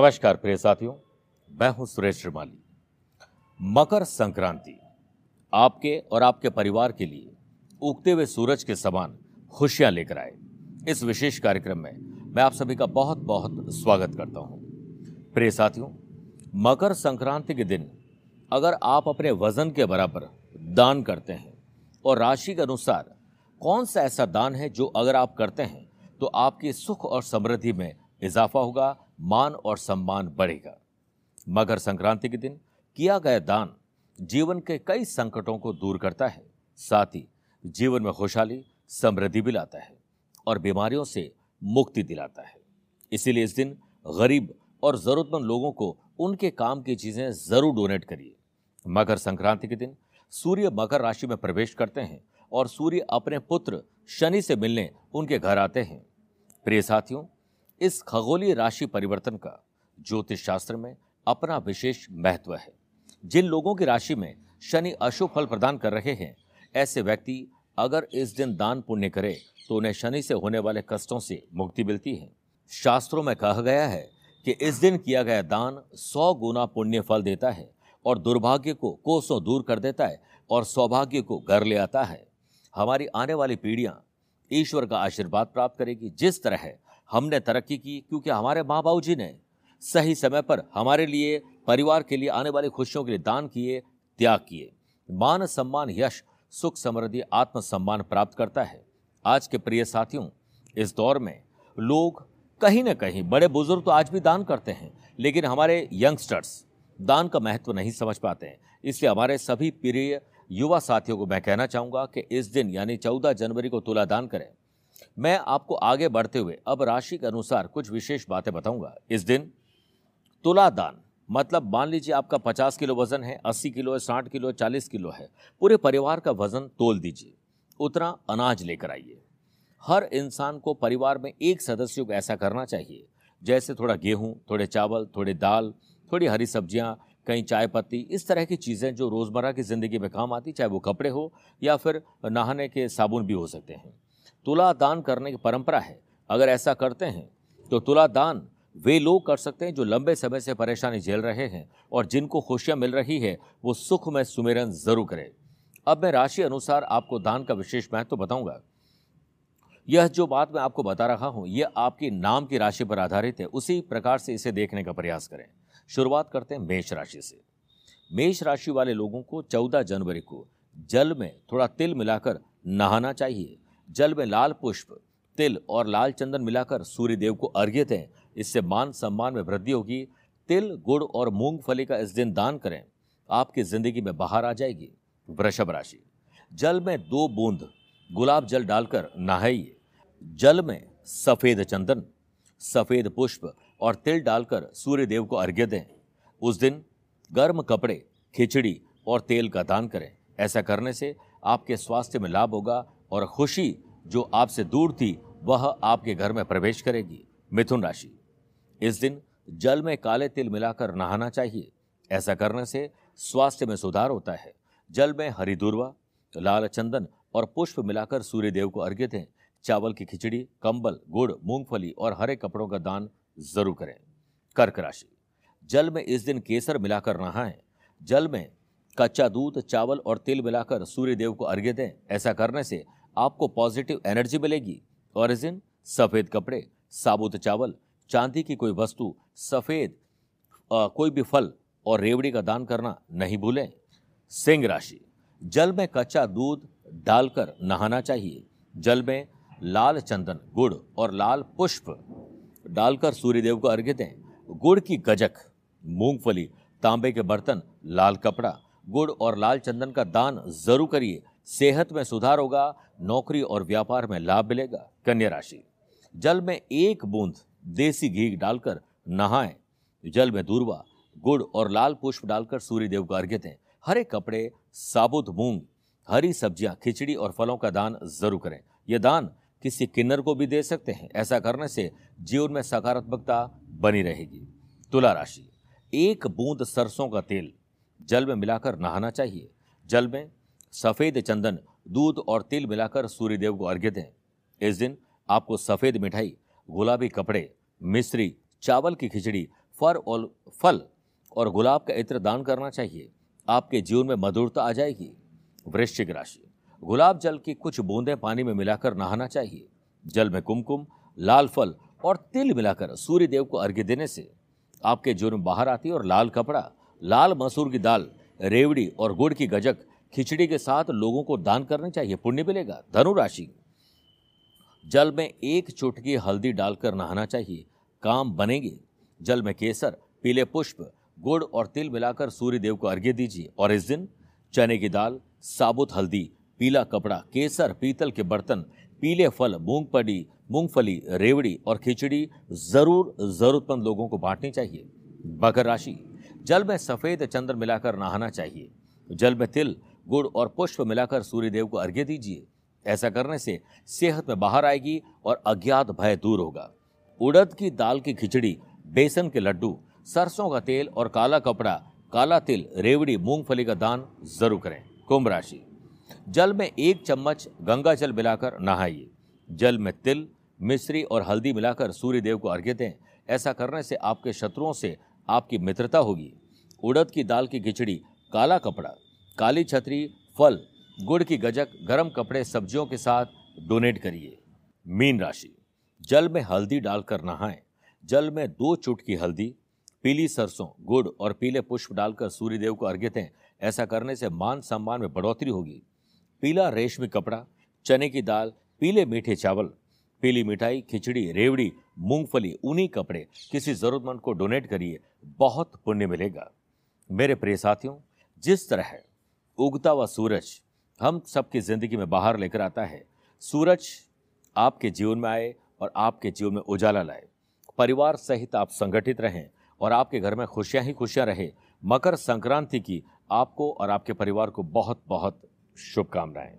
नमस्कार प्रिय साथियों, मैं हूँ सुरेश श्रीमाली। मकर संक्रांति आपके और आपके परिवार के लिए उगते हुए सूरज के समान खुशियाँ लेकर आए। इस विशेष कार्यक्रम में मैं आप सभी का बहुत बहुत स्वागत करता हूँ। प्रिय साथियों, मकर संक्रांति के दिन अगर आप अपने वज़न के बराबर दान करते हैं और राशि के अनुसार कौन सा ऐसा दान है जो अगर आप करते हैं तो आपकी सुख और समृद्धि में इजाफा होगा मान और सम्मान बढ़ेगा। मकर संक्रांति के दिन किया गया दान जीवन के कई संकटों को दूर करता है। साथ ही जीवन में खुशहाली, समृद्धि भी लाता है और बीमारियों से मुक्ति दिलाता है। इसीलिए इस दिन गरीब और जरूरतमंद लोगों को उनके काम की चीज़ें ज़रूर डोनेट करिए। मकर संक्रांति के दिन सूर्य मकर राशि में प्रवेश करते हैं और सूर्य अपने पुत्र शनि से मिलने उनके घर आते हैं। प्रिय साथियों इस खगोलीय राशि परिवर्तन का ज्योतिष शास्त्र में अपना विशेष महत्व है। जिन लोगों की राशि में शनि अशुभ फल प्रदान कर रहे हैं, ऐसे व्यक्ति अगर इस दिन दान पुण्य करे तो उन्हें शनि से होने वाले कष्टों से मुक्ति मिलती है। शास्त्रों में कहा गया है कि इस दिन किया गया दान सौ गुना पुण्य फल देता है और दुर्भाग्य को कोसों दूर कर देता है और सौभाग्य को घर ले आता है। हमारी आने वाली पीढ़ियाँ ईश्वर का आशीर्वाद प्राप्त करेगी। जिस तरह हमने तरक्की की, क्योंकि हमारे माँ बाबू जी ने सही समय पर हमारे लिए, परिवार के लिए आने वाली खुशियों के लिए दान किए, त्याग किए। मान सम्मान यश, सुख समृद्धि आत्म सम्मान प्राप्त करता है। आज के प्रिय साथियों, इस दौर में लोग कहीं ना कहीं, बड़े बुज़ुर्ग तो आज भी दान करते हैं, लेकिन हमारे यंगस्टर्स दान का महत्व नहीं समझ पाते हैं। इसलिए हमारे सभी प्रिय युवा साथियों को मैं कहना चाहूँगा कि इस दिन, यानी चौदह जनवरी को तुला दान करें। मैं आपको आगे बढ़ते हुए अब राशि के अनुसार कुछ विशेष बातें बताऊँगा। इस दिन तुला दान मतलब मान लीजिए आपका पचास किलो वज़न है, अस्सी किलो है, साठ किलो है, चालीस किलो है, पूरे परिवार का वज़न तोल दीजिए, उतना अनाज लेकर आइए। हर इंसान को परिवार में एक सदस्य को ऐसा करना चाहिए, जैसे थोड़ा गेहूँ, थोड़े चावल, थोड़े दाल, थोड़ी हरी सब्ज़ियाँ, कहीं चाय पत्ती, इस तरह की चीज़ें जो रोज़मर्रा की ज़िंदगी में काम आती, चाहे वो कपड़े हो या फिर नहाने के साबुन भी हो सकते हैं। तुला दान करने की परंपरा है। अगर ऐसा करते हैं तो तुला दान वे लोग कर सकते हैं जो लंबे समय से परेशानी झेल रहे हैं और जिनको खुशियाँ मिल रही है, वो सुख में सुमेरन ज़रूर करें। अब मैं राशि अनुसार आपको दान का विशेष महत्व तो बताऊँगा। यह जो बात मैं आपको बता रहा हूँ यह आपकी नाम की राशि पर आधारित है। उसी प्रकार से इसे देखने का प्रयास करें। शुरुआत करते हैं मेष राशि से। मेष राशि वाले लोगों को चौदह जनवरी को जल में थोड़ा तिल मिलाकर नहाना चाहिए। जल में लाल पुष्प, तिल और लाल चंदन मिलाकर सूर्य देव को अर्घ्य दें। इससे मान सम्मान में वृद्धि होगी। तिल, गुड़ और मूंगफली का इस दिन दान करें। आपकी ज़िंदगी में बाहर आ जाएगी। वृषभ राशि। जल में दो बूंद, गुलाब जल डालकर नहाइए। जल में सफ़ेद चंदन, सफ़ेद पुष्प और तिल डालकर सूर्य देव को अर्घ्य दें। उस दिन गर्म कपड़े, खिचड़ी और तेल का दान करें। ऐसा करने से आपके स्वास्थ्य में लाभ होगा। और खुशी जो आपसे दूर थी, वह आपके घर में प्रवेश करेगी। मिथुन राशि। इस दिन जल में काले तिल मिलाकर नहाना चाहिए। ऐसा करने से स्वास्थ्य में सुधार होता है। जल में हरी दुर्वा, लाल चंदन और पुष्प मिलाकर सूर्य देव को अर्घ्य दें। चावल की खिचड़ी, कंबल, गुड़, मूंगफली और हरे कपड़ों का दान ज़रूर करें। कर्क राशि। जल में इस दिन केसर मिलाकर नहाएँ। जल में कच्चा दूध, चावल और तिल मिलाकर सूर्य देव को अर्घ्य दें। ऐसा करने से आपको पॉजिटिव एनर्जी मिलेगी। और इस दिन सफ़ेद कपड़े, साबुत चावल, चांदी की कोई वस्तु, सफ़ेद कोई भी फल और रेवड़ी का दान करना नहीं भूलें। सिंह राशि, जल में कच्चा दूध डालकर नहाना चाहिए। जल में लाल चंदन, गुड़ और लाल पुष्प डालकर सूर्यदेव को अर्घ्य दें। गुड़ की गजक, मूंगफली, तांबे के बर्तन, लाल कपड़ा, गुड़ और लाल चंदन का दान ज़रूर करिए। सेहत में सुधार होगा, नौकरी और व्यापार में लाभ मिलेगा। कन्या राशि। जल में एक बूंद देसी घी डालकर नहाएँ। जल में दूरवा, गुड़ और लाल पुष्प डालकर सूर्य देव को अर्घ्य दें। हरे कपड़े, साबुत मूंग, हरी सब्ज़ियाँ, खिचड़ी और फलों का दान ज़रूर करें। यह दान किसी किन्नर को भी दे सकते हैं। ऐसा करने से जीवन में सकारात्मकता बनी रहेगी। तुला राशि। एक बूंद सरसों का तेल। जल में मिलाकर नहाना चाहिए। जल में सफ़ेद चंदन, दूध और तिल मिलाकर सूर्यदेव को अर्घ्य दें। इस दिन आपको सफ़ेद मिठाई, गुलाबी कपड़े मिश्री चावल की खिचड़ी, फर और फल और गुलाब का इत्र दान करना चाहिए। आपके जीवन में मधुरता आ जाएगी। वृश्चिक राशि, गुलाब जल की कुछ बूंदें पानी में मिलाकर नहाना चाहिए। जल में कुमकुम, लाल फल और तिल मिलाकर सूर्य देव को अर्घ्य देने से आपके जीवन में बाहर आती और लाल कपड़ा, लाल मसूर की दाल, रेवड़ी और गुड़ की गजक खिचड़ी के साथ लोगों को दान करना चाहिए, पुण्य मिलेगा। धनु राशि। जल में एक चुटकी हल्दी डालकर नहाना चाहिए। काम बनेंगे। जल में केसर, पीले पुष्प, गुड़ और तिल मिलाकर सूर्य देव को अर्घ्य दीजिए। और इस दिन चने की दाल, साबुत हल्दी, पीला कपड़ा, केसर, पीतल के बर्तन, पीले फल, मूंगफली मूंगफली, रेवड़ी और खिचड़ी ज़रूर, जरूरतमंद लोगों को बांटनी चाहिए। मकर राशि। जल में सफ़ेद चंद्र मिलाकर नहाना चाहिए। जल में तिल गुड़ और पुष्प मिलाकर सूर्यदेव को अर्घ्य दीजिए। ऐसा करने से सेहत में बाहर आएगी और अज्ञात भय दूर होगा। उड़द की दाल की खिचड़ी, बेसन के लड्डू, सरसों का तेल और काला कपड़ा, काला तिल, रेवड़ी, मूंगफली का दान ज़रूर करें। कुंभ राशि। जल में एक चम्मच गंगा जल मिलाकर नहाइए। जल में तिल, मिश्री और हल्दी मिलाकर सूर्य देव को अर्घ्य दें। ऐसा करने से आपके शत्रुओं से आपकी मित्रता होगी। उड़द की दाल की खिचड़ी, काला कपड़ा काली छतरी, फल, गुड़ की गजक, गर्म कपड़े, सब्जियों के साथ डोनेट करिए। मीन राशि, जल में हल्दी डालकर नहाएँ। जल में दो चुटकी हल्दी, पीली सरसों, गुड़ और पीले पुष्प डालकर सूर्यदेव को अर्घ्य दें। ऐसा करने से मान सम्मान में बढ़ोतरी होगी। पीला रेशमी कपड़ा, चने की दाल, पीले मीठे चावल, पीली मिठाई, खिचड़ी, रेवड़ी, मूंगफली, ऊनी कपड़े, किसी जरूरतमंद को डोनेट करिए। बहुत पुण्य मिलेगा। मेरे प्रिय साथियों, जिस तरह उगता हुआ सूरज हम सबकी ज़िंदगी में बाहर लेकर आता है। सूरज आपके जीवन में आए और आपके जीवन में उजाला लाए। परिवार सहित आप संगठित रहें और आपके घर में खुशियाँ ही खुशियाँ रहे। मकर संक्रांति की आपको और आपके परिवार को बहुत बहुत शुभकामनाएँ।